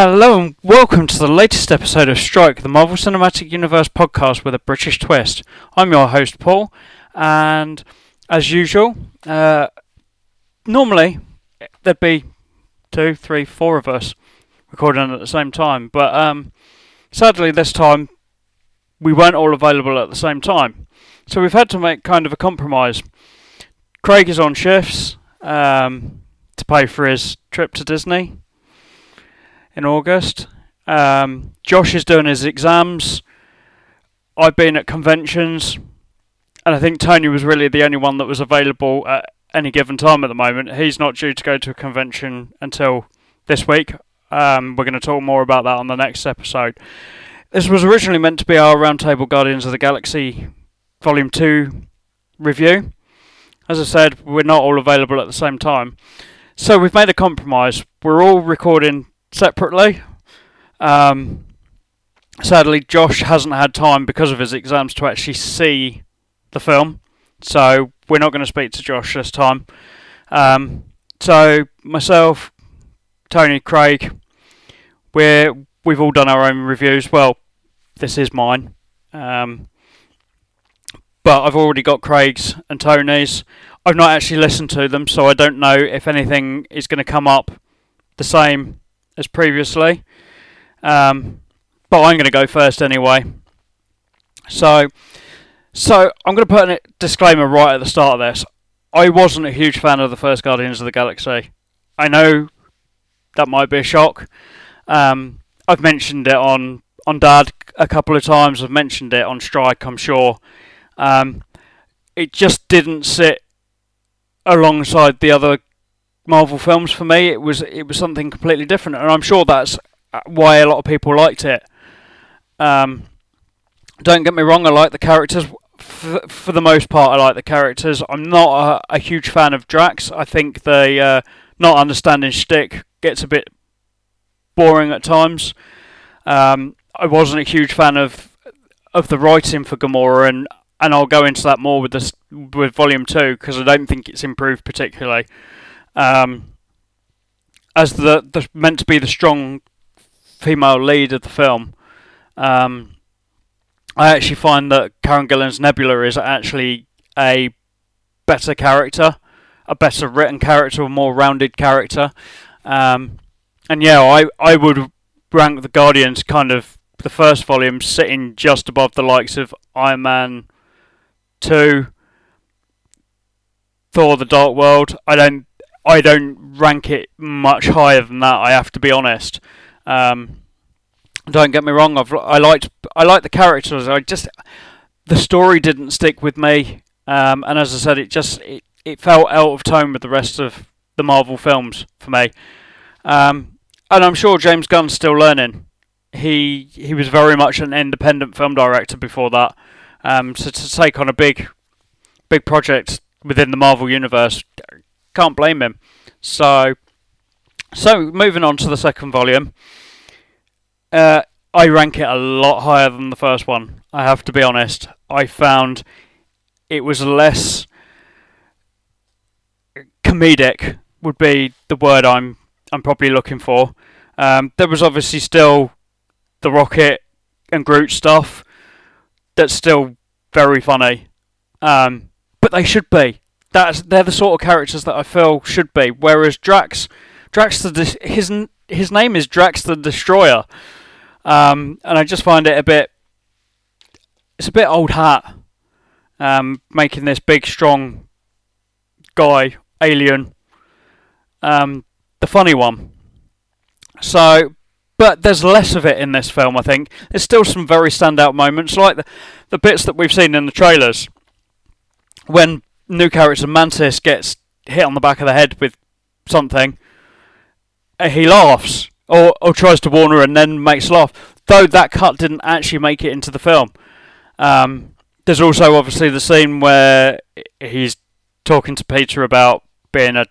Hello and welcome to the latest episode of Strike, the Marvel Cinematic Universe podcast with a British twist. I'm your host, Paul, and as usual, uh, normally there'd be two, three, four of us recording at the same time, but um, sadly this time we weren't all available at the same time. So we've had to make kind of a compromise. Craig is on shifts um, to pay for his trip to Disney in August. Um, Josh is doing his exams. I've been at conventions, and I think Tony was really the only one that was available at any given time at the moment. He's not due to go to a convention until this week. Um, we're going to talk more about that on the next episode. This was originally meant to be our Roundtable Guardians of the Galaxy Volume 2 review. As I said, we're not all available at the same time. So we've made a compromise. We're all recording separately. Um, sadly, Josh hasn't had time because of his exams to actually see the film, so we're not going to speak to Josh this time. Um, so myself, Tony, Craig, we're we've all done our own reviews. Well, this is mine, um, but I've already got Craig's and Tony's. I've not actually listened to them, so I don't know if anything is going to come up the same as previously. Um, but I'm going to go first anyway. So, so I'm going to put a disclaimer right at the start of this. I wasn't a huge fan of the first Guardians of the Galaxy. I know that might be a shock. Um, I've mentioned it on on Dad a couple of times. I've mentioned it on Strike. I'm sure. Um, it just didn't sit alongside the other Marvel films for me. It was it was something completely different, and I'm sure that's why a lot of people liked it. Um, don't get me wrong, I like the characters. For, for the most part, I like the characters. I'm not a, a huge fan of Drax. I think the uh, not understanding shtick gets a bit boring at times. Um, I wasn't a huge fan of of the writing for Gamora, and and I'll go into that more with this with Volume Two because I don't think it's improved particularly. Um, as the, the meant to be the strong female lead of the film, um, I actually find that Karen Gillan's Nebula is actually a better character, a better written character, a more rounded character. Um, and yeah, I I would rank the Guardians kind of the first volume sitting just above the likes of Iron Man two, Thor: The Dark World. I don't I don't rank it much higher than that. I have to be honest. Um, don't get me wrong. I've I liked I liked the characters. I just the story didn't stick with me, um, and as I said, it just it, it felt out of tone with the rest of the Marvel films for me. Um, and I'm sure James Gunn's still learning. He he was very much an independent film director before that. Um, so to take on a big big project within the Marvel universe can't blame him. So, so moving on to the second volume. Uh, I rank it a lot higher than the first one. I have to be honest. I found it was less comedic would be the word I'm I'm probably looking for. Um, there was obviously still the Rocket and Groot stuff that's still very funny, um, but they should be that's they're the sort of characters that I feel should be. Whereas Drax, Drax the his his name is Drax the Destroyer, um, and I just find it a bit. It's a bit old hat, um, making this big strong guy alien, um, the funny one. So, but there's less of it in this film. I think there's still some very standout moments, like the the bits that we've seen in the trailers when new character Mantis gets hit on the back of the head with something, he laughs or, or tries to warn her and then makes laugh. Though that cut didn't actually make it into the film. Um, there's also obviously the scene where he's talking to Peter about being a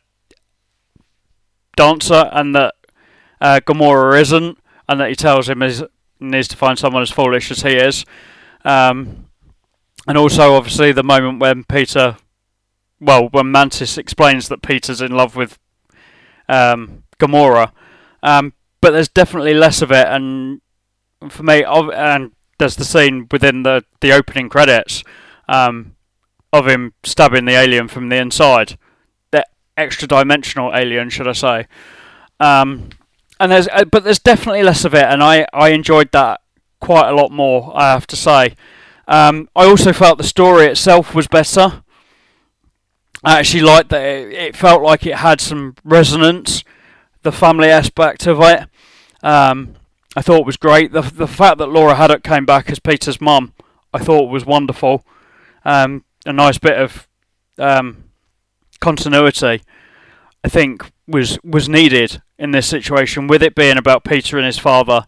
dancer and that uh, Gamora isn't, and that he tells him he needs to find someone as foolish as he is. Um, and also, obviously, the moment when Peter well, when Mantis explains that Peter's in love with um, Gamora. Um, but there's definitely less of it. And for me, and there's the scene within the the opening credits um, of him stabbing the alien from the inside, the extra dimensional alien, should I say? Um, and there's uh, but there's definitely less of it, and I I enjoyed that quite a lot more. I have to say. Um, I also felt the story itself was better. I actually liked that it, it felt like it had some resonance, the family aspect of it. Um, I thought was great. The the fact that Laura Haddock came back as Peter's mum, I thought was wonderful. Um, a nice bit of um, continuity, I think, was was needed in this situation. With it being about Peter and his father,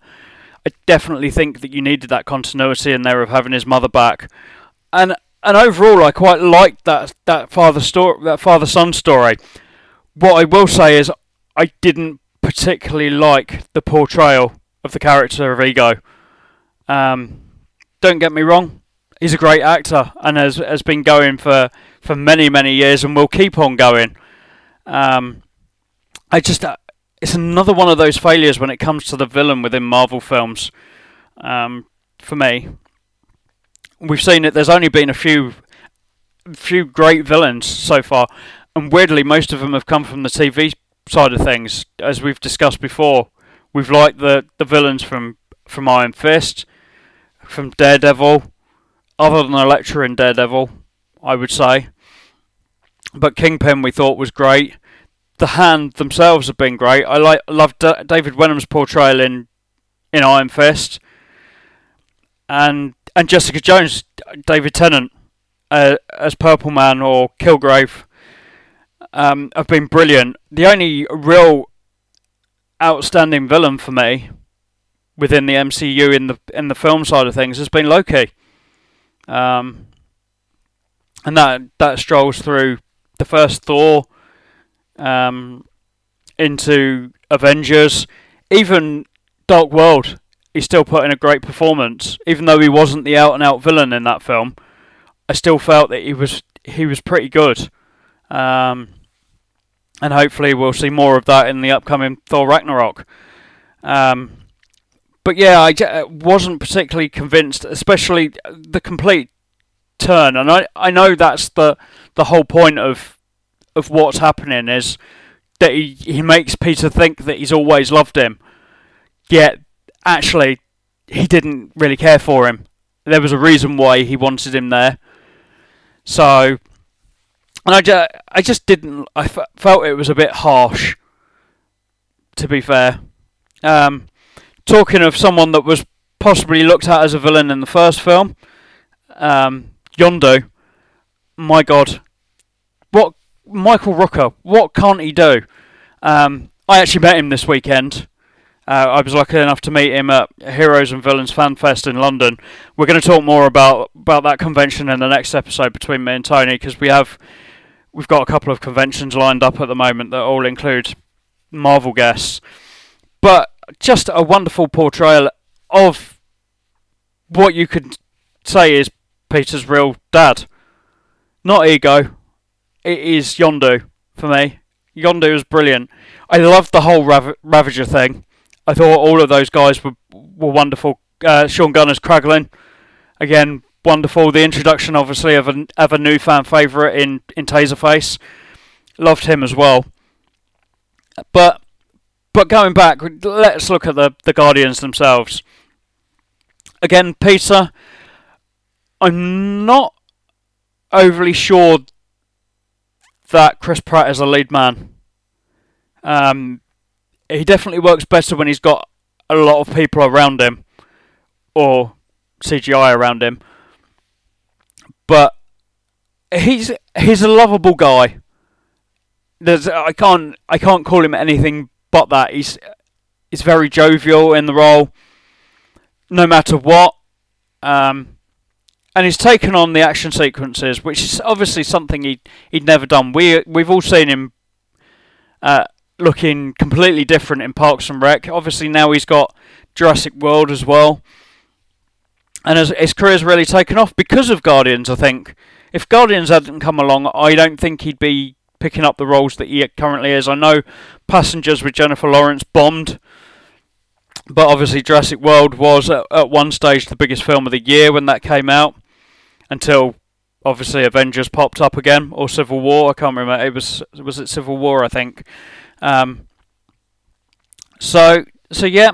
I definitely think that you needed that continuity in there of having his mother back, and and overall, I quite liked that that father story, that father son story. What I will say is, I didn't particularly like the portrayal of the character of Ego. Um, don't get me wrong, he's a great actor and has has been going for, for many many years and will keep on going. Um, I just uh, it's another one of those failures when it comes to the villain within Marvel films. Um, for me, we've seen it. There's only been a few few great villains so far, and weirdly, most of them have come from the TV side of things, as we've discussed before. We've liked the, the villains from, from Iron Fist, from Daredevil, other than Elektra in Daredevil, I would say. But Kingpin we thought was great. The Hand themselves have been great. I like love David Wenham's portrayal in in Iron Fist, and and Jessica Jones, David Tennant uh, as Purple Man or Kilgrave um, have been brilliant. The only real outstanding villain for me within the MCU in the in the film side of things has been Loki. Um, and that that strolls through the first Thor um, into Avengers, even Dark World. He still put in a great performance, even though he wasn't the out and out villain in that film. I still felt that he was he was pretty good. Um, and hopefully we'll see more of that in the upcoming Thor Ragnarok. Um, but yeah, I uh, wasn't particularly convinced, especially the complete turn, and I I know that's the the whole point of of what's happening is that he he makes Peter think that he's always loved him, yet actually he didn't really care for him. There was a reason why he wanted him there. So and I just, I just didn't. I f- felt it was a bit harsh. To be fair, um, talking of someone that was possibly looked at as a villain in the first film, um. My God, what Michael Rooker? What can't he do? Um, I actually met him this weekend. Uh, I was lucky enough to meet him at Heroes and Villains Fan Fest in London. We're going to talk more about about that convention in the next episode between me and Tony because we have we've got a couple of conventions lined up at the moment that all include Marvel guests. But just a wonderful portrayal of what you could say is Peter's real dad. Not Ego. It is Yondu for me. Yondu is brilliant. I loved the whole Rav- Ravager thing. I thought all of those guys were were wonderful. Uh, Sean Gunner's Kraglin, again, wonderful. The introduction, obviously, of a, of a new fan favourite in, in Taserface. Loved him as well. But but going back, let's look at the, the Guardians themselves. Again, Peter, I'm not overly sure that Chris Pratt is a lead man. Um, he definitely works better when he's got a lot of people around him, or CGI around him but he's he's a lovable guy. There's I can't I can't call him anything but that. He's he's very jovial in the role, no matter what. Um, and he's taken on the action sequences, which is obviously something he he'd never done. We we've all seen him uh, looking completely different in Parks and Rec. Obviously now he's got Jurassic World as well and his, his career's really taken off because of Guardians. I think if Guardians hadn't come along, I don't think he'd be picking up the roles that he currently is. I know Passengers with Jennifer Lawrence bombed. but obviously, Jurassic World was at, at one stage the biggest film of the year when that came out, until obviously Avengers popped up again or Civil War. I can't remember. It was was it Civil War, I think. Um, so so yeah,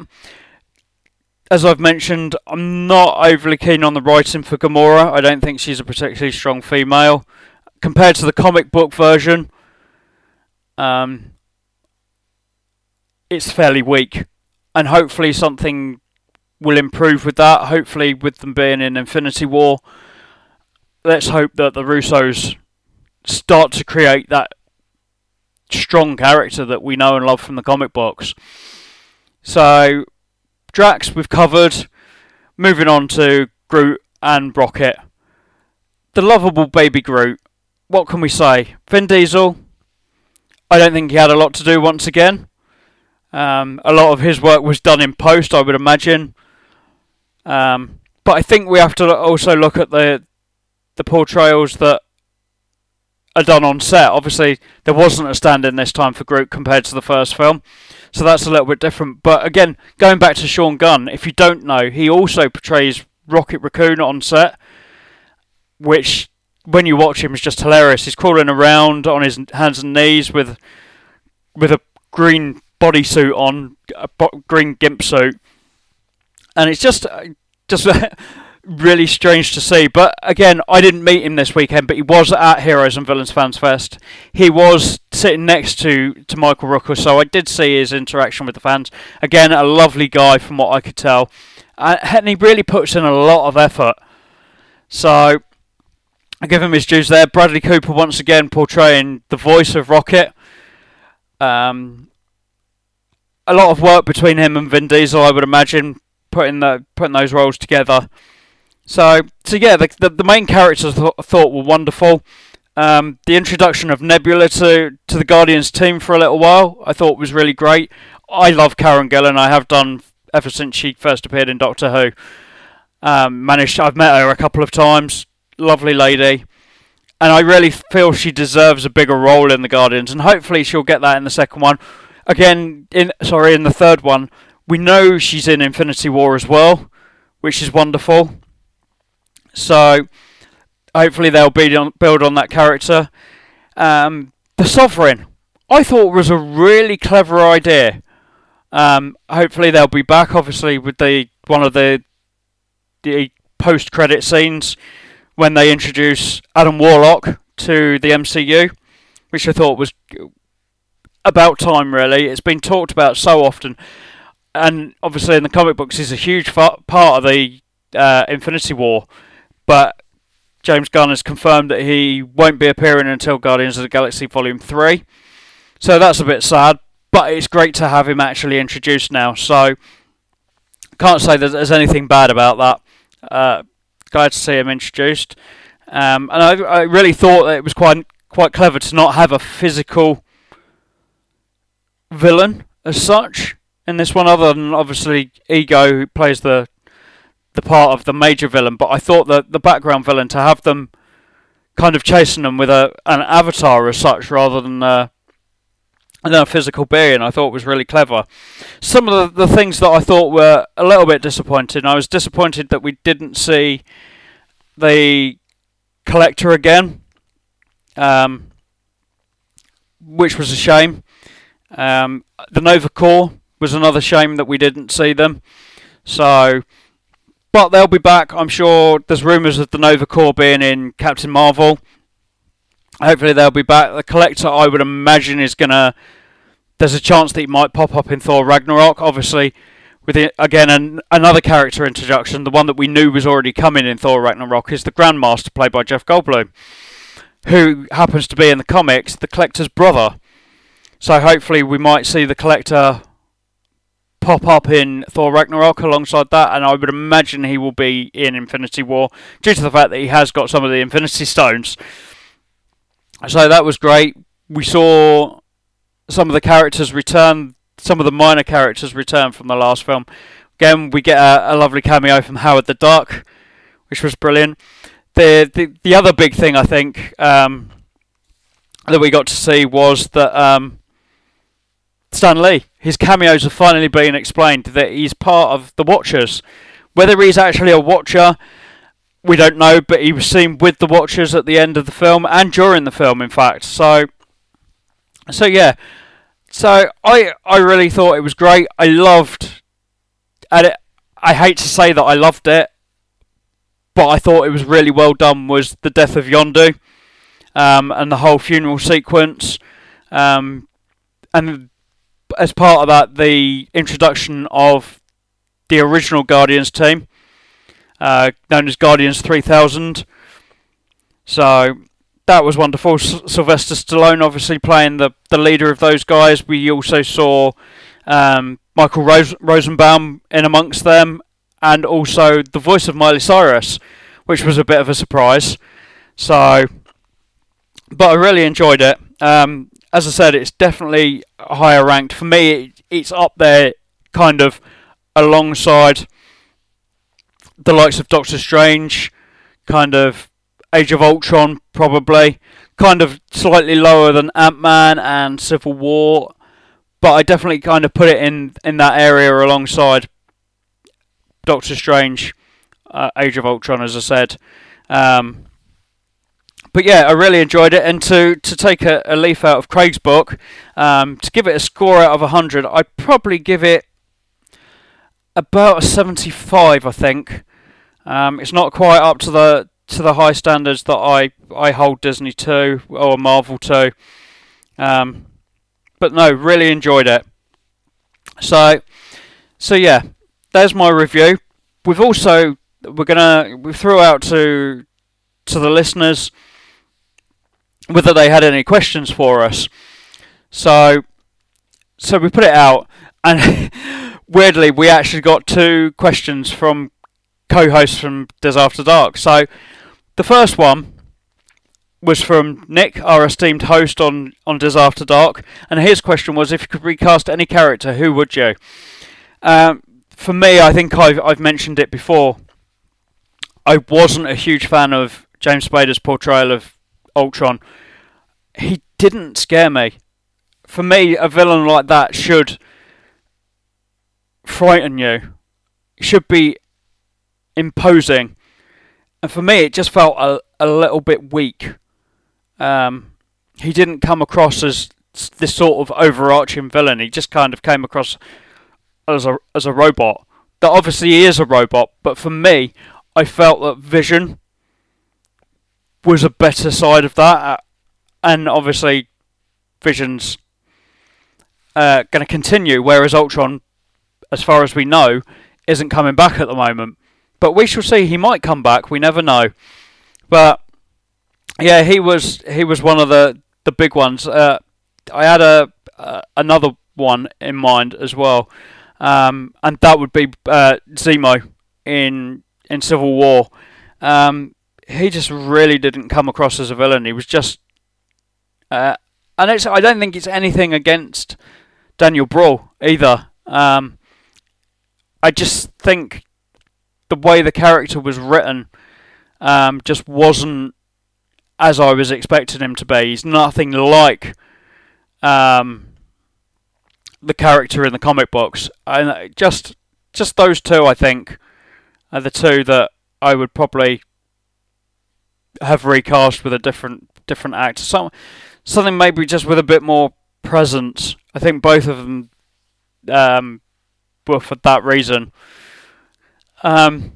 as I've mentioned, I'm not overly keen on the writing for Gamora. I don't think she's a particularly strong female compared to the comic book version. Um, it's fairly weak, and hopefully something will improve with that. Hopefully, with them being in Infinity War, let's hope that the Russos start to create that strong character that we know and love from the comic books. So, Drax, we've covered. Moving on to Groot and Rocket. The lovable baby Groot. What can we say? Vin Diesel. I don't think he had a lot to do once again. Um, a lot of his work was done in post, I would imagine. Um, but I think we have to also look at the the portrayals that are done on set. Obviously, there wasn't a stand in this time for Groot compared to the first film, so that's a little bit different. But again, going back to Sean Gunn, if you don't know, he also portrays Rocket Raccoon on set, which when you watch him is just hilarious. He's crawling around on his hands and knees with with a green bodysuit on, a green gimp suit, and it's just uh, just really strange to see. But again, I didn't meet him this weekend, but he was at Heroes and Villains Fans Fest. He was sitting next to, to Michael Rooker, so I did see his interaction with the fans. Again, a lovely guy from what I could tell. Uh, and he really puts in a lot of effort. So I give him his dues there. Bradley Cooper once again portraying the voice of Rocket. Um, a lot of work between him and Vin Diesel, I would imagine, putting the putting those roles together. So, so yeah, the the, the main characters I thought were wonderful. Um, the introduction of Nebula to to the Guardians team for a little while, I thought was really great. I love Karen Gillan. I have done ever since she first appeared in Doctor Who. Um, managed, I've met her a couple of times. Lovely lady, and I really feel she deserves a bigger role in the Guardians, and hopefully she'll get that in the second one again, in sorry, in the third one, we know she's in Infinity War as well, which is wonderful. So hopefully they'll build on, build on that character. Um, the Sovereign, I thought was a really clever idea. Um, hopefully they'll be back, obviously, with the one of the the post credit scenes when they introduce Adam Warlock to the MCU, which I thought was about time, really. It's been talked about so often, and obviously in the comic books, is a huge part of the uh, Infinity War. But James Gunn has confirmed that he won't be appearing until Guardians of the Galaxy Volume Three, so that's a bit sad. But it's great to have him actually introduced now. So can't say that there's anything bad about that. Uh, glad to see him introduced. Um, and I, I, really thought that it was quite quite clever to not have a physical villain as such in this one, other than obviously Ego, who plays the the part of the major villain. But I thought that the background villain to have them kind of chasing them with a an avatar as such, rather than uh, than a physical being, I thought was really clever. Some of the, the things that I thought were a little bit disappointing. I was disappointed that we didn't see the collector again, um, which was a shame. Um, the Nova Corps was another shame that we didn't see them. So, but they'll be back. I'm sure there's rumours of the Nova Corps being in Captain Marvel. Hopefully they'll be back. The Collector, I would imagine, is gonna. There's a chance that he might pop up in Thor Ragnarok. Obviously, with it, again an, another character introduction. The one that we knew was already coming in Thor Ragnarok is the Grandmaster, played by Jeff Goldblum, who happens to be in the comics the Collector's brother. So hopefully we might see the collector pop up in Thor Ragnarok alongside that, and I would imagine he will be in Infinity War due to the fact that he has got some of the Infinity Stones. So that was great. We saw some of the characters return, some of the minor characters return from the last film. Again, we get a, a lovely cameo from Howard the Duck, which was brilliant. The the, the other big thing I think um, that we got to see was that um, Stan Lee. His cameos have finally been explained that he's part of the Watchers. Whether he's actually a Watcher, we don't know, but he was seen with the Watchers at the end of the film and during the film, in fact. So, so yeah. So I I really thought it was great. I loved, and it, I hate to say that I loved it, but I thought it was really well done. Was the death of Yondu, um, and the whole funeral sequence, um, and as part of that, the introduction of the original Guardians team, uh, known as Guardians 3000. So that was wonderful. S- Sylvester Stallone, obviously playing the, the leader of those guys. We also saw um, Michael Rose- Rosenbaum in amongst them, and also the voice of Miley Cyrus, which was a bit of a surprise. So, but I really enjoyed it. Um, as I said, it's definitely higher ranked for me. It, it's up there, kind of alongside the likes of Doctor Strange, kind of Age of Ultron, probably, kind of slightly lower than Ant Man and Civil War, but I definitely kind of put it in in that area alongside Doctor Strange, uh, Age of Ultron, as I said. Um, but yeah, I really enjoyed it. And to, to take a, a leaf out of Craig's book, um, to give it a score out of 100, I'd probably give it about a 75, I think. Um, it's not quite up to the to the high standards that I, I hold Disney to or Marvel to. Um, but no, really enjoyed it. So, so yeah, there's my review. We've also we're gonna we threw out to to the listeners whether they had any questions for us. So, so we put it out, and weirdly, we actually got two questions from co-hosts from Des After Dark. So, the first one was from Nick, our esteemed host on on Des After Dark, and his question was: If you could recast any character, who would you? Um, for me, I think I've I've mentioned it before. I wasn't a huge fan of James Spader's portrayal of Ultron. He didn't scare me. For me, a villain like that should frighten you. Should be imposing. And for me, it just felt a, a little bit weak. Um, he didn't come across as this sort of overarching villain. He just kind of came across as a as a robot. That obviously he is a robot, but for me, I felt that Vision was a better side of that, uh, and obviously Vision's uh, going to continue, whereas Ultron, as far as we know, isn't coming back at the moment. But we shall see. He might come back. We never know. But yeah, he was he was one of the the big ones. Uh, I had a uh, another one in mind as well, um, and that would be uh, Zemo in in Civil War. Um, he just really didn't come across as a villain. He was just, uh, and it's I don't think it's anything against Daniel Bruhl either. Um, I just think the way the character was written um, just wasn't as I was expecting him to be. He's nothing like um, the character in the comic books, and just just those two, I think, are the two that I would probably have recast with a different different actor. Some something maybe just with a bit more presence. I think both of them um, were for that reason. Um,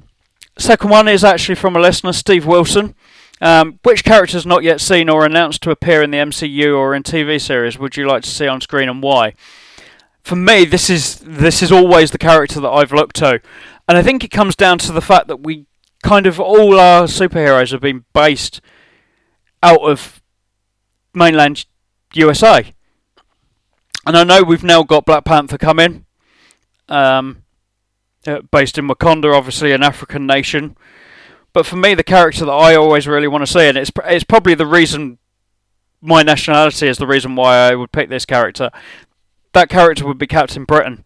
second one is actually from a listener, Steve Wilson. Um, which characters not yet seen or announced to appear in the MCU or in TV series would you like to see on screen and why? For me, this is this is always the character that I've looked to, and I think it comes down to the fact that we kind of all our superheroes have been based out of mainland USA, and I know we've now got Black Panther coming, um, uh, based in Wakanda, obviously an African nation. But for me, the character that I always really want to see, and it's it's probably the reason my nationality is the reason why I would pick this character. That character would be Captain Britain.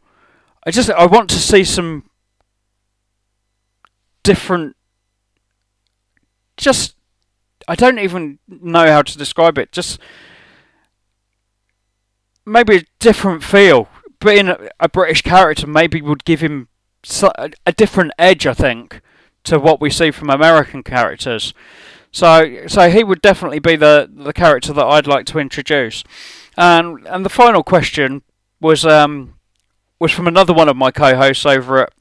I just I want to see some different. Just I don't even know how to describe it. Just maybe a different feel. Being a, a British character maybe would give him a, a different edge, I think, to what we see from American characters. So, so he would definitely be the the character that I'd like to introduce. And and the final question was um was from another one of my co-hosts over at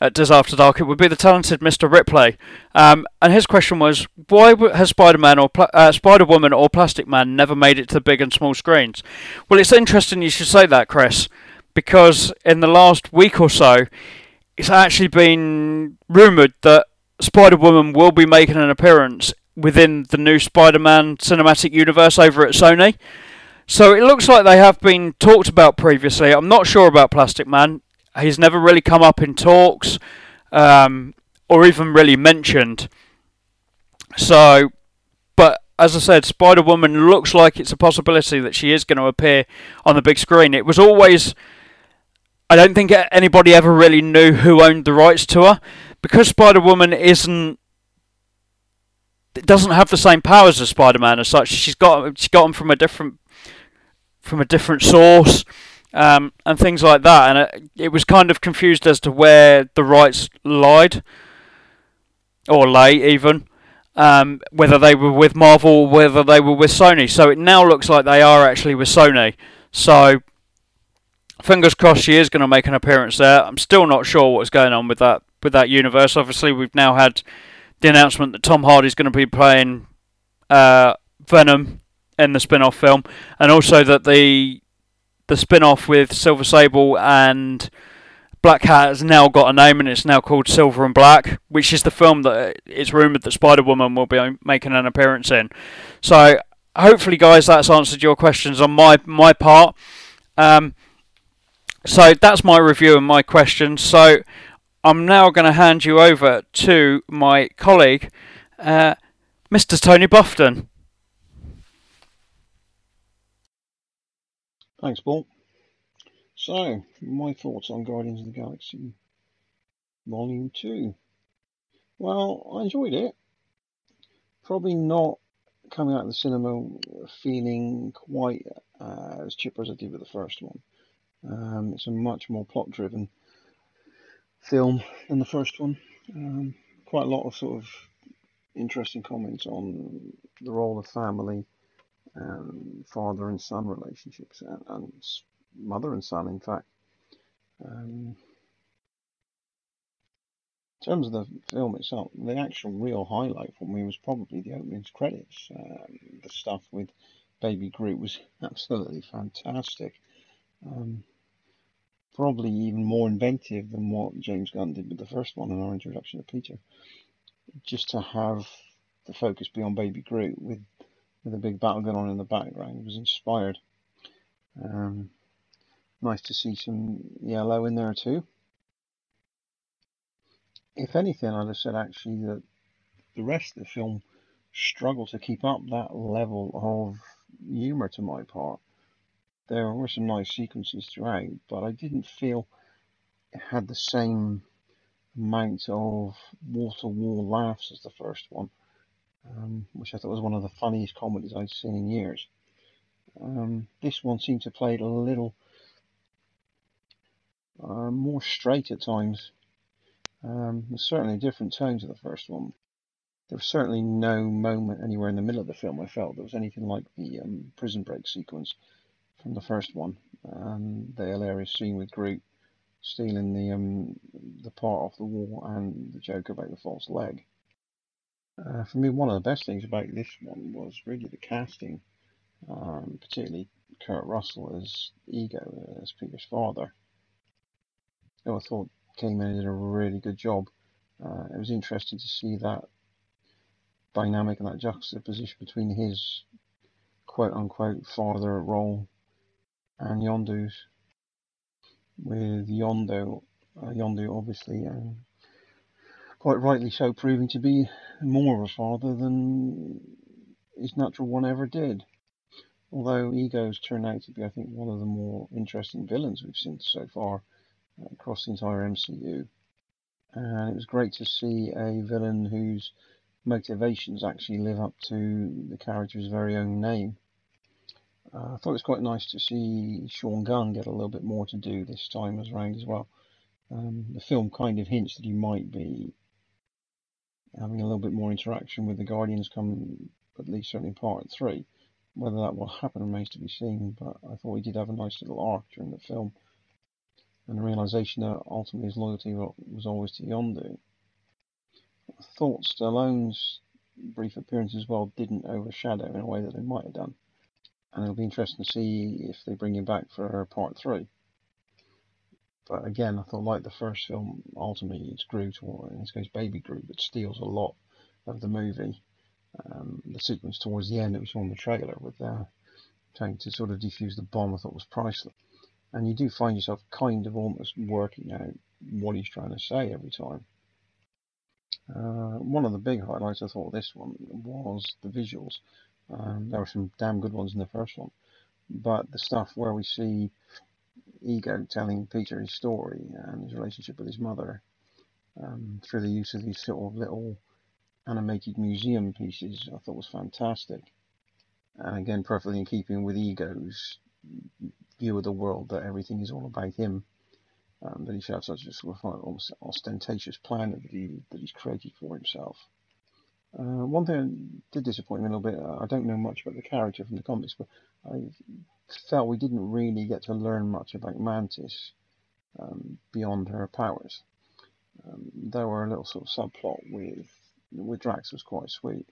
at Does After Dark. It would be the talented Mr. Ripley. Um, and his question was, why has Spider-Man or uh, Spider-Woman or Plastic Man never made it to the big and small screens? Well, it's interesting you should say that, Chris, because in the last week or so, it's actually been rumoured that Spider Woman will be making an appearance within the new Spider Man cinematic universe over at Sony. So it looks like they have been talked about previously. I'm not sure about Plastic Man. He's never really come up in talks um, or even really mentioned. So, but as I said, Spider Woman looks like it's a possibility that she is going to appear on the big screen. It was always I don't think anybody ever really knew who owned the rights to her because Spider Woman isn't doesn't have the same powers as Spider Man as such. She's got she got them from a different from a different source um, and things like that, and it, it was kind of confused as to where the rights lied or lay even. Um, whether they were with Marvel or whether they were with Sony. So it now looks like they are actually with Sony. So fingers crossed she is going to make an appearance there. I'm still not sure what's going on with that with that universe. Obviously, we've now had the announcement that Tom Hardy's going to be playing uh, Venom in the spin-off film, and also that the the spin-off with Silver Sable and Black Cat has now got a name, and it's now called Silver and Black, which is the film that it's rumored that Spider Woman will be making an appearance in. So, hopefully, guys, that's answered your questions on my my part. Um, so that's my review and my questions. So I'm now going to hand you over to my colleague, uh, Mr. Tony Buffton. Thanks, Paul. So, my thoughts on Guardians of the Galaxy Volume 2. Well, I enjoyed it. Probably not coming out of the cinema feeling quite as chipper as I did with the first one. Um, it's a much more plot driven film than the first one. Um, quite a lot of sort of interesting comments on the role of family, um, father and son relationships, and, and, mother and son, in fact. Um, in terms of the film itself, the actual real highlight for me was probably the opening credits. Um, the stuff with Baby Groot was absolutely fantastic. Um, probably even more inventive than what James Gunn did with the first one in our introduction to Peter. Just to have the focus be on Baby Groot with with a big battle going on in the background was inspired. Um, nice to see some ELO in there too. If anything, I'd have said actually that the rest of the film struggled to keep up that level of humour to my part there were some nice sequences throughout, but I didn't feel it had the same amount of wall-to-wall laughs as the first one, um, which I thought was one of the funniest comedies I'd seen in years. Um, this one seemed to play it a little uh, more straight at times. Um, there's certainly a different tone to the first one. There was certainly no moment anywhere in the middle of the film I felt that was anything like the um, prison break sequence from the first one. Um, the hilarious scene with Groot stealing the um, the part off the wall and the joke about the false leg. Uh, for me, one of the best things about this one was really the casting, um, particularly Kurt Russell as Ego, as Peter's father. I thought came in and did a really good job. Uh, it was interesting to see that dynamic and that juxtaposition between his quote unquote father role and Yondu's with Yondu, uh, Yondu obviously quite rightly so proving to be more of a father than his natural one ever did. Although Ego's turned out to be, I think, one of the more interesting villains we've seen so far uh, across the entire MCU. And it was great to see a villain whose motivations actually live up to the character's very own name. Uh, I thought it was quite nice to see Sean Gunn get a little bit more to do this time around as well. Um, the film kind of hints that he might be having a little bit more interaction with the Guardians come at least certainly part three. Whether that will happen remains to be seen, but I thought he did have a nice little arc during the film. And the realization that ultimately his loyalty was always to Yondu. I thought Stallone's brief appearance as well didn't overshadow in a way that they might have done. And it'll be interesting to see if they bring him back for part three. But again, I thought like the first film, ultimately it's Groot, or in this case Baby Groot, that steals a lot of the movie. Um, the sequence towards the end that we saw in the trailer with uh, trying to sort of defuse the bomb I thought was priceless. And you do find yourself kind of almost working out what he's trying to say every time. Uh, one of the big highlights I thought this one was the visuals. Um, there were some damn good ones in the first one, but the stuff where we see Ego telling Peter his story and his relationship with his mother um, through the use of these sort of little animated museum pieces, I thought was fantastic. And again, perfectly in keeping with Ego's view of the world that everything is all about him. Um, that he should have such a sort of almost ostentatious plan that he that he's created for himself. Uh, one thing that did disappoint me a little bit. I don't know much about the character from the comics, but I felt we didn't really get to learn much about Mantis um, beyond her powers. Um, there were a little sort of subplot with with Drax was quite sweet,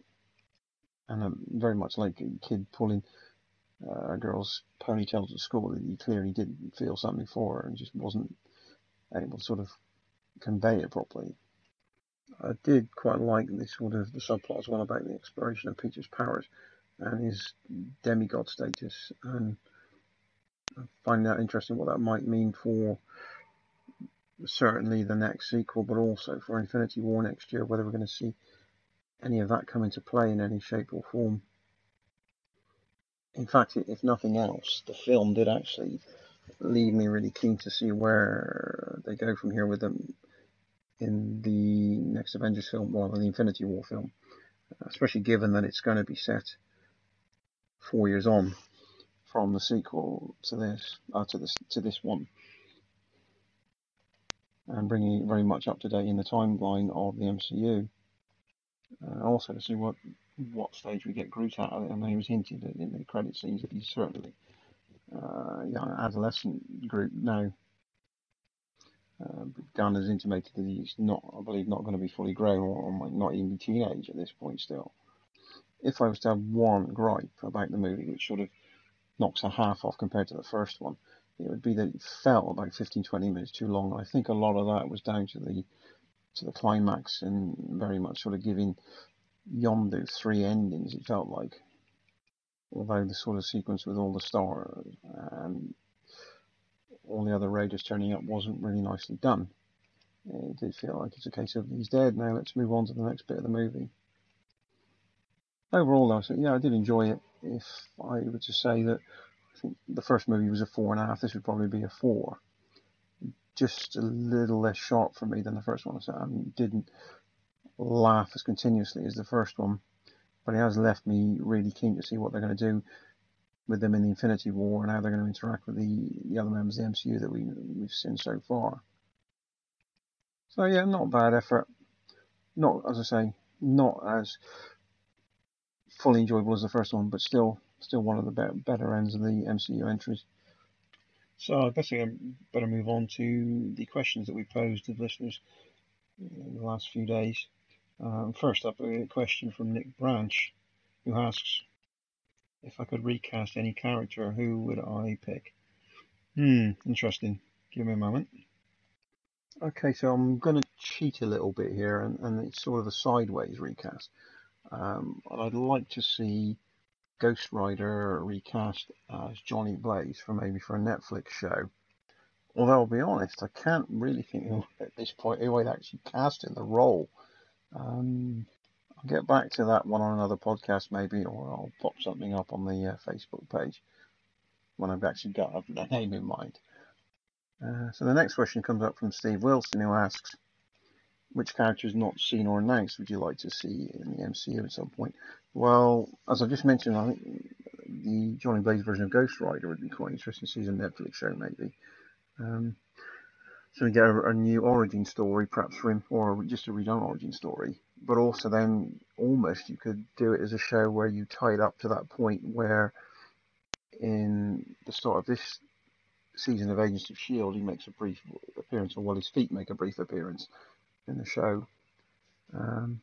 and um, very much like a kid pulling uh, a girl's ponytails at school. That he clearly didn't feel something for her and just wasn't able to sort of convey it properly. I did quite like this sort of the subplot as well about the exploration of Peter's powers and his demigod status, and finding out interesting what that might mean for certainly the next sequel, but also for Infinity War next year, whether we're going to see any of that come into play in any shape or form. In fact, if nothing else, the film did actually leave me really keen to see where they go from here with them in the next Avengers film, well, the Infinity War film, especially given that it's going to be set four years on from the sequel to this, uh, to this, to this one, and bringing it very much up to date in the timeline of the MCU. Uh, also to see what what stage we get Groot at. Mean, he was hinted at in the credit scenes that he's certainly uh, young adolescent Groot now. Uh, Gunn has intimated that he's not, I believe, not going to be fully grown or, or might not even be teenage at this point still. If I was to have one gripe about the movie, which sort of knocks a half off compared to the first one, it would be that it felt about 15-20 minutes too long. I think a lot of that was down to the to the climax and very much sort of giving Yondu three endings. It felt like, although the sort of sequence with all the stars and all the other raiders turning up wasn't really nicely done. It did feel like it's a case of he's dead now. Let's move on to the next bit of the movie. Overall, though, yeah, I did enjoy it. If I were to say that I think the first movie was a four and a half, this would probably be a four. Just a little less sharp for me than the first one. So I didn't laugh as continuously as the first one, but it has left me really keen to see what they're going to do with them in the Infinity War and how they're going to interact with the, the other members of the MCU that we, we've seen so far. So yeah, not bad effort. Not, as I say, not as fully enjoyable as the first one, but still still one of the better, better ends of the MCU entries. So I guess I better move on to the questions that we posed to the listeners in the last few days. Um, first up, a question from Nick Branch, who asks, if I could recast any character, who would I pick? Hmm, interesting. Give me a moment. Okay, so I'm going to cheat a little bit here, and, and it's sort of a sideways recast. Um, I'd like to see Ghost Rider recast as Johnny Blaze for maybe for a Netflix show. Although I'll be honest, I can't really think of, at this point who I'd actually cast in the role. Um, I'll get back to that one on another podcast maybe, or I'll pop something up on the uh, Facebook page when I've actually got a name in mind. Uh, so the next question comes up from Steve Wilson, who asks, which character is not seen or announced would you like to see in the MCU at some point? Well, as I just mentioned, I think the Johnny Blaze version of Ghost Rider would be quite interesting to see as a Netflix show, maybe. Um, so we get a, a, new origin story, perhaps for him, or just a redone origin story. But also, then almost you could do it as a show where you tie it up to that point where, in the start of this season of Agents of Shield, he makes a brief appearance, or well, his feet make a brief appearance in the show. Um,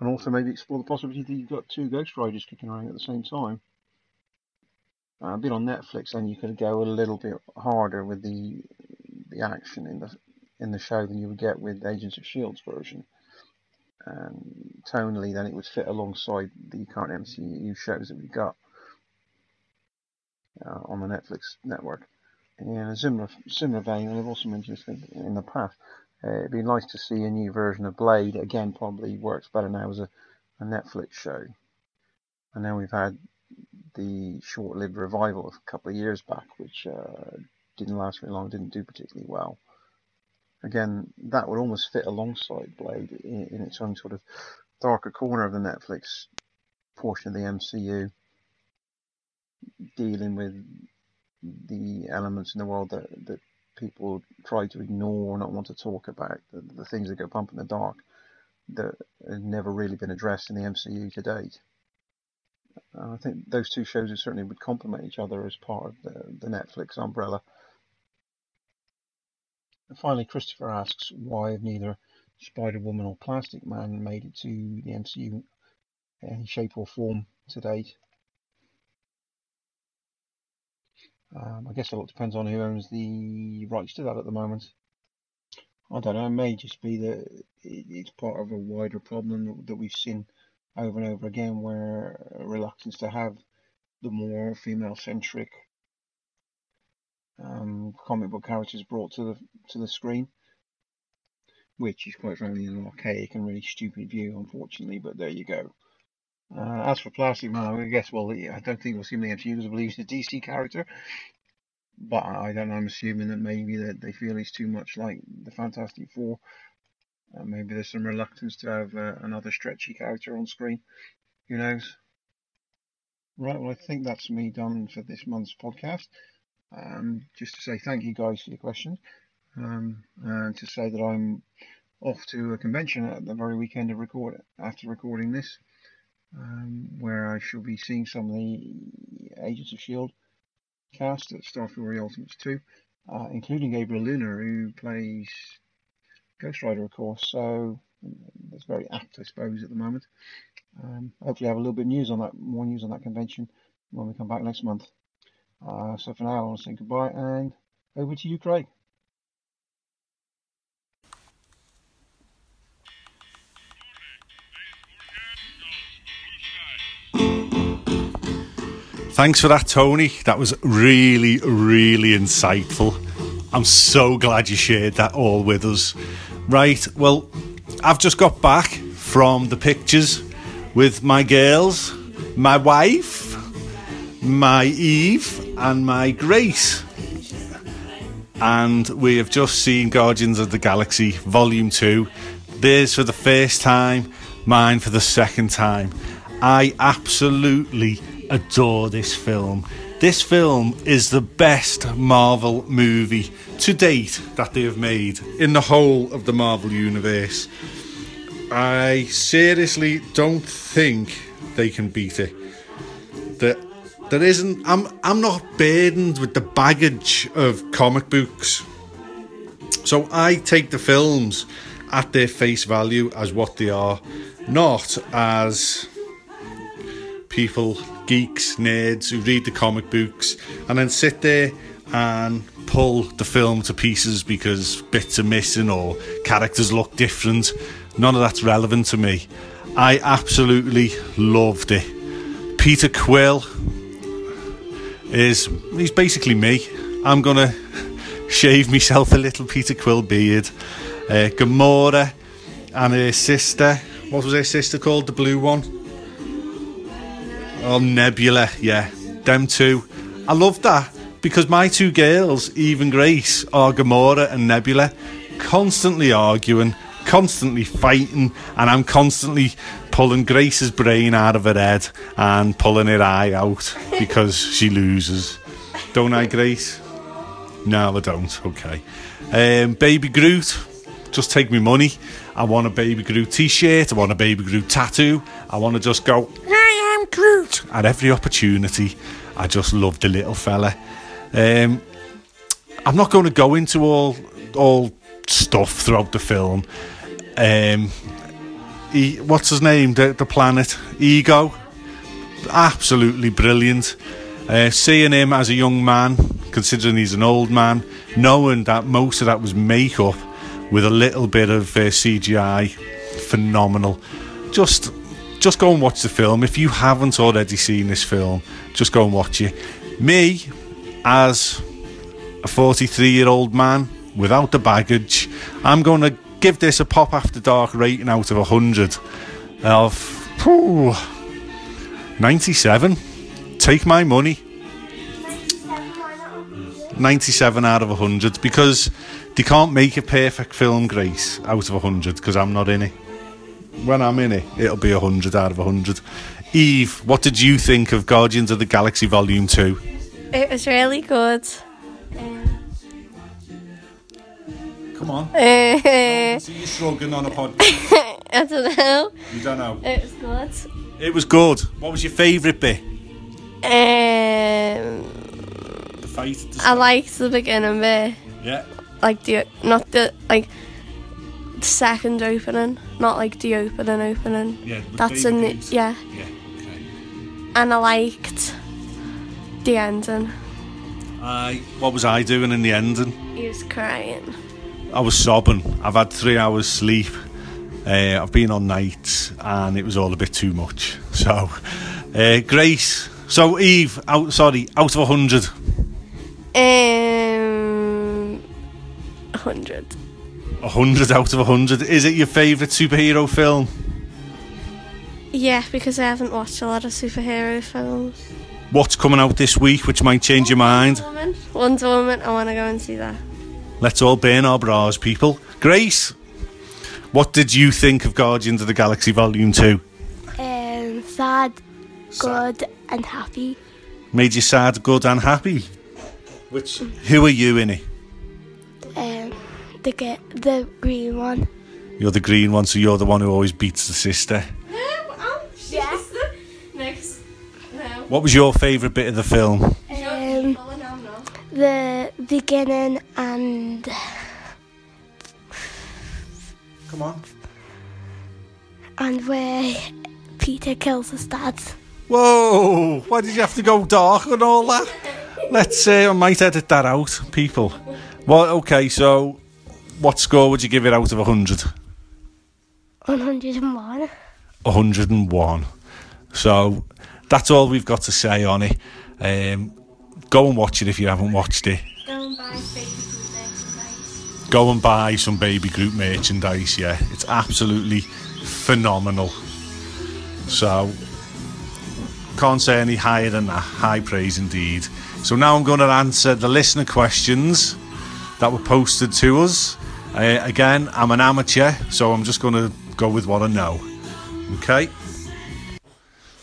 and also maybe explore the possibility that you've got two Ghost Riders kicking around at the same time. Uh, been on Netflix, and you could go a little bit harder with the the action in the in the show than you would get with Agents of Shield's version. And tonally, then it would fit alongside the current MCU shows that we've got uh, on the Netflix network. In a similar similar vein, and I've also mentioned this in the past, uh, it'd be nice to see a new version of Blade. Again, probably works better now as a, a Netflix show. And then we've had the short-lived revival a couple of years back, which uh, didn't last very long, didn't do particularly well. Again, that would almost fit alongside Blade in, in its own sort of darker corner of the Netflix portion of the MCU, dealing with the elements in the world that, that people try to ignore or not want to talk about, the, the things that go bump in the dark that have never really been addressed in the MCU to date. I think those two shows certainly would complement each other as part of the, the Netflix umbrella. And finally, Christopher asks why have neither Spider Woman or Plastic Man made it to the MCU in any shape or form to date. Um, I guess a lot depends on who owns the rights to that at the moment. I don't know. It may just be that it's part of a wider problem that we've seen over and over again, where reluctance to have the more female-centric um, comic book characters brought to the to the screen, which is quite frankly an archaic and really stupid view, unfortunately. But there you go. Uh, as for Plastic Man, I guess, well, I don't think we'll see him in the MCU because I believe he's a DC character. But I don't know, I'm assuming that maybe that they feel he's too much like the Fantastic Four. Uh, maybe there's some reluctance to have uh, another stretchy character on screen. Who knows? Right, well, I think that's me done for this month's podcast. Um, just to say thank you guys for your questions. Um, and to say that I'm off to a convention at the very weekend of record after recording this um, where I shall be seeing some of the Agents of S.H.I.E.L.D. cast at Star Fury Ultimates 2, uh, including Gabriel Luna, who plays Ghost Rider, of course. So that's very apt, I suppose, at the moment. Um, hopefully, I have a little bit of news on that, more news on that convention when we come back next month. Uh, so for now, I want to say goodbye and over to you, Craig. Thanks for that, Tony. That was really, really insightful. I'm so glad you shared that all with us. Right, well, I've just got back from the pictures with my girls, my wife, my Eve, and my Grace. And we have just seen Guardians of the Galaxy Volume 2. Theirs for the first time, mine for the second time. I absolutely adore this film. This film is the best Marvel movie to date that they have made in the whole of the Marvel universe. I seriously don't think they can beat it. That there isn't I'm I'm not burdened with the baggage of comic books. So I take the films at their face value as what they are, not as people geeks, nerds who read the comic books and then sit there and pull the film to pieces because bits are missing or characters look different. None of that's relevant to me. I absolutely loved it. Peter Quill is he's basically me. I'm gonna shave myself a little Peter Quill beard. Uh, Gamora and her sister. What was her sister called? The blue one. Oh, Nebula, yeah. Them two. I love that because my two girls, Eve and Grace, are Gamora and Nebula, constantly arguing, constantly fighting, and I'm constantly pulling Grace's brain out of her head and pulling her eye out because she loses. Don't I, Grace? No, I don't. Okay. Um, Baby Groot, just take me money. I want a Baby Groot t-shirt. I want a Baby Groot tattoo. I want to just go, Groot. At every opportunity, I just love the little fella. Um, I'm not going to go into all all stuff throughout the film. Um, he, what's his name? The, the planet Ego, absolutely brilliant. Uh, seeing him as a young man, considering he's an old man, knowing that most of that was makeup with a little bit of uh, CGI, phenomenal. Just, just go and watch the film. If you haven't already seen this film, just go and watch it. Me, as a 43 year old man without the baggage, I'm going to give this a pop after dark rating out of 100 of whew, 97. Take my money. 97 out of 100 because they can't make a perfect film, Grace, out of 100 because I'm not in it. When I'm in it, it'll be 100 out of 100. Eve, what did you think of Guardians of the Galaxy Volume 2? It was really good. Come on. Uh, See you shrugging on a podcast. I don't know. You don't know. It was good. It was good. What was your favourite bit? Um, The fight? the I start? liked the beginning bit, Yeah. like the not the like the second opening, not like the opening opening. Yeah. That's in the, yeah, Yeah. Okay. and I liked the ending. I. What was I doing in the ending? He was crying. I was sobbing. I've had three hours sleep. Uh, I've been on nights, and it was all a bit too much. So, uh, Grace. So Eve, out. Sorry, out of a hundred. Um, hundred. Hundred out of hundred. Is it your favourite superhero film? Yeah, because I haven't watched a lot of superhero films. What's coming out this week, which might change your mind? Wonder Woman. Wonder Woman. I want to go and see that. Let's all burn our bras, people. Grace, what did you think of Guardians of the Galaxy Volume Two? Um, sad, good, and happy. Made you sad, good, and happy. Which? Who are you in it? Um, the ge- the green one. You're the green one, so you're the one who always beats the sister. Yeah. Next. No. What was your favourite bit of the film? Um, the beginning and Come on. and where Peter kills his dad. Whoa! Why did you have to go dark and all that? Let's say I might edit that out, people. Well, okay, so what score would you give it out of 100? 101. 101. So that's all we've got to say on it. Um, go and watch it if you haven't watched it. Go and buy some Baby Groot merchandise, yeah. It's absolutely phenomenal. So, can't say any higher than that. High praise indeed. So now I'm going to answer the listener questions that were posted to us. Uh, again, I'm an amateur, so I'm just going to go with what I know. Okay.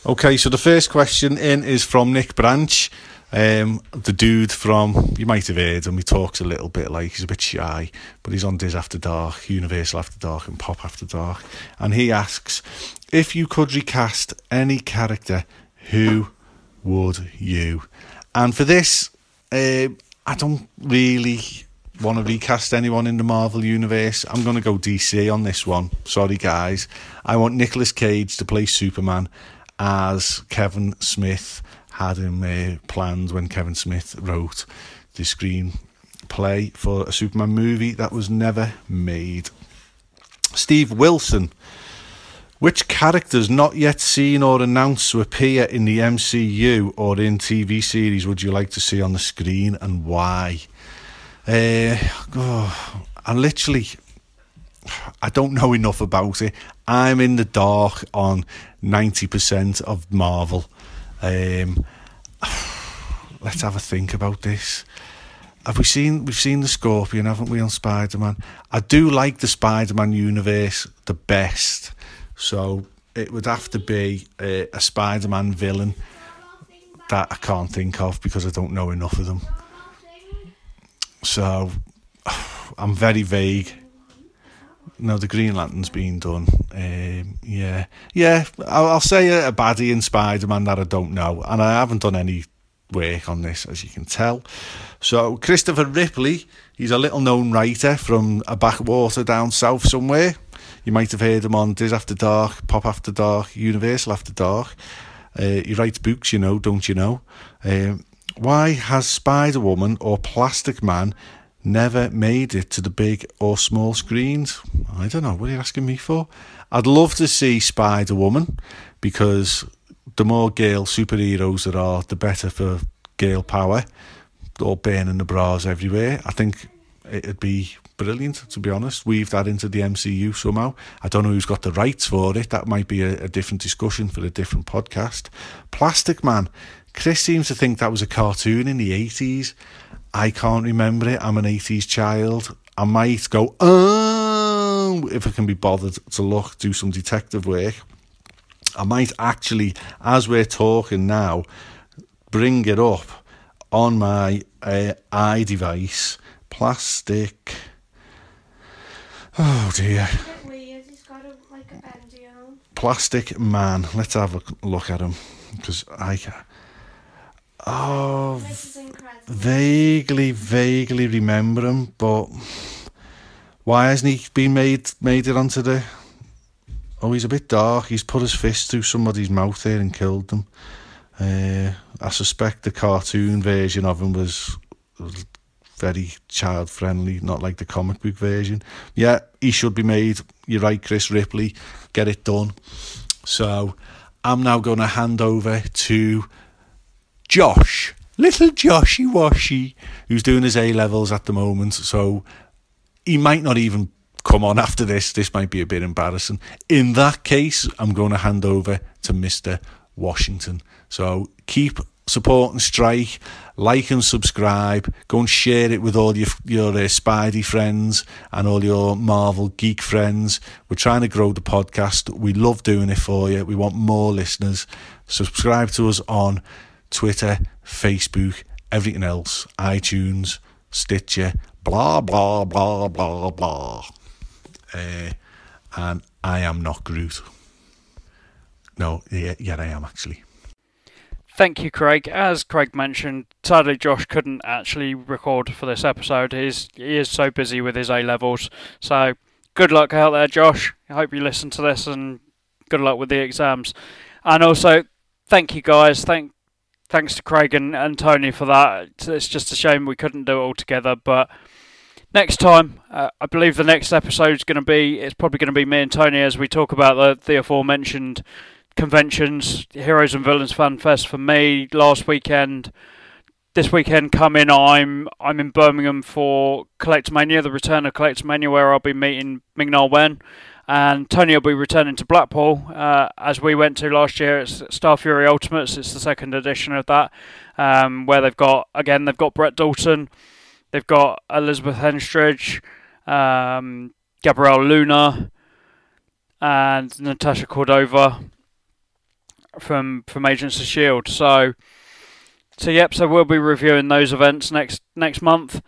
Okay, so the first question in is from Nick Branch, um, the dude from, you might have heard him, he talks a little bit like he's a bit shy, but he's on Diz After Dark, Universal After Dark, and Pop After Dark. And he asks, if you could recast any character, who would you? And for this, uh, I don't really want to recast anyone in the Marvel universe. I'm going to go DC on this one. Sorry, guys. I want Nicolas Cage to play Superman as Kevin Smith had him uh, planned when Kevin Smith wrote the screenplay for a Superman movie that was never made. Steve Wilson. Which characters not yet seen or announced to appear in the MCU or in TV series would you like to see on the screen and why? Uh, oh, I literally, I don't know enough about it. I'm in the dark on 90% of Marvel. Um, let's have a think about this. Have we seen we've seen the Scorpion, haven't we, on Spider Man? I do like the Spider Man universe the best. So it would have to be a, a Spider-Man villain that I can't think of because I don't know enough of them. So I'm very vague. No, the Green Lantern's been done. Um, yeah, yeah. I'll, I'll say a, a baddie in Spider-Man that I don't know, and I haven't done any work on this, as you can tell. So Christopher Ripley, he's a little-known writer from a backwater down south somewhere. You might have heard him on Diz After Dark, Pop After Dark, Universal After Dark. Uh, he writes books, you know, don't you know? Um, why has Spider Woman or Plastic Man never made it to the big or small screens? I don't know. What are you asking me for? I'd love to see Spider Woman because the more girl superheroes there are, the better for girl power. All burning the bras everywhere. I think it'd be brilliant, to be honest. Weave that into the MCU somehow. I don't know who's got the rights for it. That might be a, a different discussion for a different podcast. Plastic Man. Chris seems to think that was a cartoon in the 80s. I can't remember it. I'm an 80s child. I might go, oh, if I can be bothered to look, do some detective work. I might actually, as we're talking now, bring it up on my uh, device, Plastic. Oh dear. Plastic Man. Let's have a look at him because I. Oh, vaguely, vaguely remember him, but why hasn't he been made made it onto the? Oh, he's a bit dark. He's put his fist through somebody's mouth there and killed them. Uh, I suspect the cartoon version of him was very child friendly, not like the comic book version. Yeah, he should be made. You're right, Chris Ripley. Get it done. So I'm now going to hand over to Josh, little Joshy Washy, who's doing his A levels at the moment. So he might not even come on after this. This might be a bit embarrassing. In that case, I'm going to hand over to Mr. Washington. So keep supporting Strike, like and subscribe. Go and share it with all your your uh, Spidey friends and all your Marvel geek friends. We're trying to grow the podcast. We love doing it for you. We want more listeners. Subscribe to us on Twitter, Facebook, everything else, iTunes, Stitcher, blah, blah, blah, blah, blah. Uh, and I am not Groot. No, yeah, yeah, I am actually. Thank you, Craig. As Craig mentioned, sadly Josh couldn't actually record for this episode. He's, he is so busy with his A levels. So good luck out there, Josh. I hope you listen to this and good luck with the exams. And also, thank you guys. Thank thanks to Craig and, and Tony for that. It's just a shame we couldn't do it all together, but next time, uh, I believe the next episode is going to be. It's probably going to be me and Tony as we talk about the the aforementioned conventions, Heroes and Villains Fan Fest for me last weekend. This weekend coming, I'm I'm in Birmingham for Collectormania, the return of Collectormania, where I'll be meeting Ming-Na Wen and Tony will be returning to Blackpool uh, as we went to last year. It's Star Fury Ultimates. It's the second edition of that, um, where they've got again they've got Brett Dalton, they've got Elizabeth Henstridge, um, Gabriel Luna, and Natasha Cordova from from Agents of Shield. So, so yep. So we'll be reviewing those events next next month.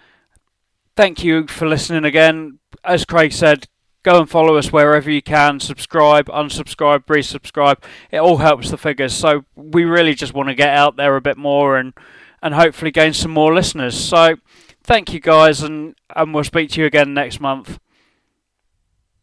Thank you for listening again. As Craig said, go and follow us wherever you can. Subscribe, unsubscribe, resubscribe. It all helps the figures. So we really just want to get out there a bit more and and hopefully gain some more listeners. So thank you guys, and and we'll speak to you again next month.